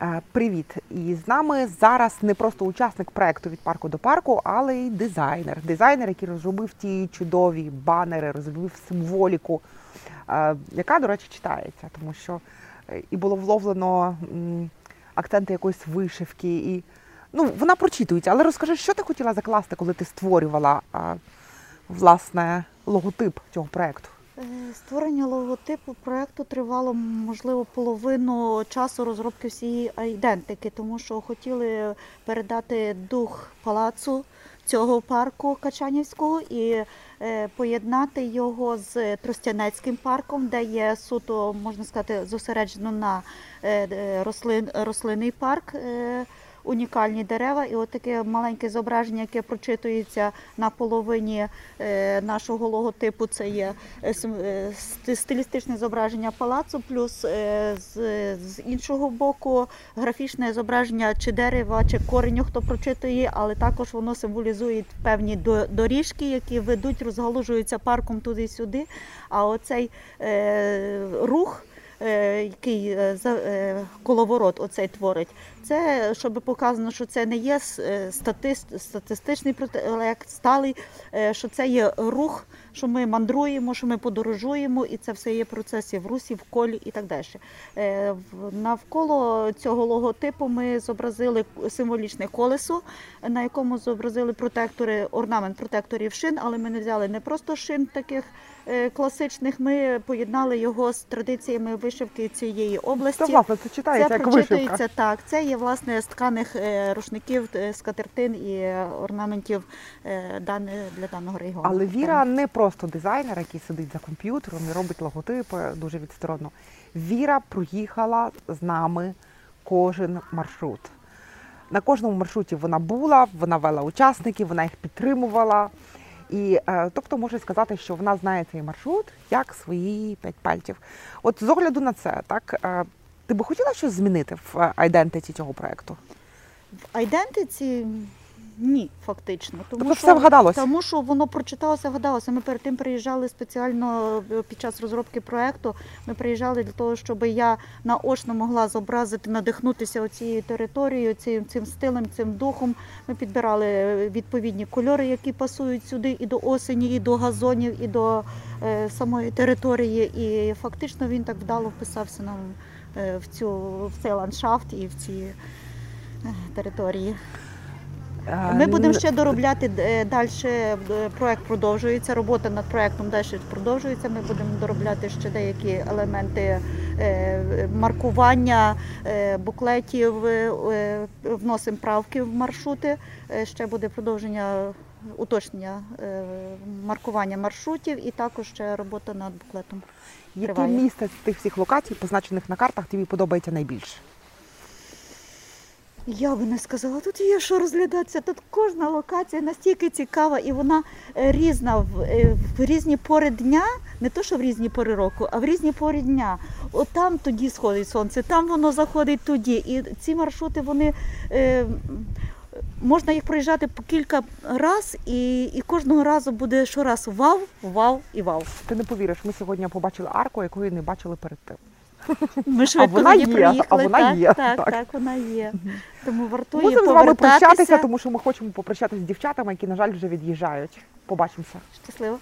Е, Привіт! І з нами зараз не просто учасник проекту від парку до парку, але й дизайнер. Дизайнер, який розробив ті чудові банери, розробив символіку, е, яка, до речі, читається, тому що е, і було вловлено акценти якоїсь вишивки. І, ну, вона прочитується. Але розкажи, що ти хотіла закласти, коли ти створювала власне логотип цього проекту? Е, Створення логотипу проекту тривало можливо половину часу розробки всієї айдентики, тому що хотіли передати дух палацу цього парку Качанівського і е, поєднати його з Тростянецьким парком, де є суто, можна сказати, зосереджено на е, рослин, рослинний парк. Унікальні дерева, і от таке маленьке зображення, яке прочитується на половині е, нашого логотипу. Це є е, е, сти- стилістичне зображення палацу, плюс з, іншого боку графічне зображення чи дерева, чи кореню, хто прочитує, але також воно символізує певні доріжки, які ведуть, розгалужуються парком туди-сюди. А оцей рух. Е, Який е, за- е, коловорот оцей творить, це щоб показано, що це не є статист, статистичний проект, сталий, що це є рух, що ми мандруємо, що ми подорожуємо, і це все є процесі в русі, в колі і так далі. Навколо цього логотипу ми зобразили символічне колесо, на якому зобразили протектори, орнамент протекторів шин, але ми не взяли не просто шин таких класичних, ми поєднали його з традиціями вишивки цієї області. Це власне це читається Це як вишивка. так. Це є власне з тканих е, рушників, е, скатертин і е, орнаментів е, для даного регіону. Але Віра не просто дизайнер, який сидить за комп'ютером і робить логотипи дуже відсторонно. Віра проїхала з нами кожен маршрут. На кожному маршруті вона була, вона вела учасників, вона їх підтримувала. І е, тобто можу сказати, що вона знає цей маршрут як свої п'ять пальців. От з огляду на це, так е, ти би хотіла щось змінити в айдентиті цього проекту? В айдентиці ні, фактично. Тому Тобто що, все вгадалося? Тому що воно прочиталося, вгадалося. Ми перед тим приїжджали спеціально е, під час розробки проекту. Ми приїжджали для того, щоб я наочно могла зобразити, надихнутися цією територією, цим, цим стилем, цим духом. Ми підбирали е, відповідні кольори, які пасують сюди і до осені, і до газонів, і до е, самої території. І фактично він так вдало вписався нам е, в цю в цей ландшафт і в ці території. Е, Ми будемо ще доробляти далі. Проект продовжується. Робота над проектом далі продовжується. Ми будемо доробляти ще деякі елементи е, маркування е, буклетів, е, е, вносимо правки в маршрути. Е, Ще буде продовження уточнення е, маркування маршрутів і також ще робота над буклетом. Яке місце з тих всіх локацій, позначених на картах, тобі подобається найбільше? Я би не сказала, тут є що розглядатися. Тут кожна локація настільки цікава і вона е, різна в, е, в різні пори дня, не то що в різні пори року, а в різні пори дня. От там тоді сходить сонце, там воно заходить тоді. І ці маршрути вони. Е, Можна їх проїжджати по кілька разів, і, і кожного разу буде щораз вау, вау і вау. Ти не повіриш, ми сьогодні побачили арку, якої не бачили перед тим. Ми швидко вона є, приїхали. а вона так, є, Так, так. так, вона є. Тому вартує Мусимо з вами прощатися, тому що ми хочемо попрощатися з дівчатами, які, на жаль, вже від'їжджають. Побачимося. Щасливо.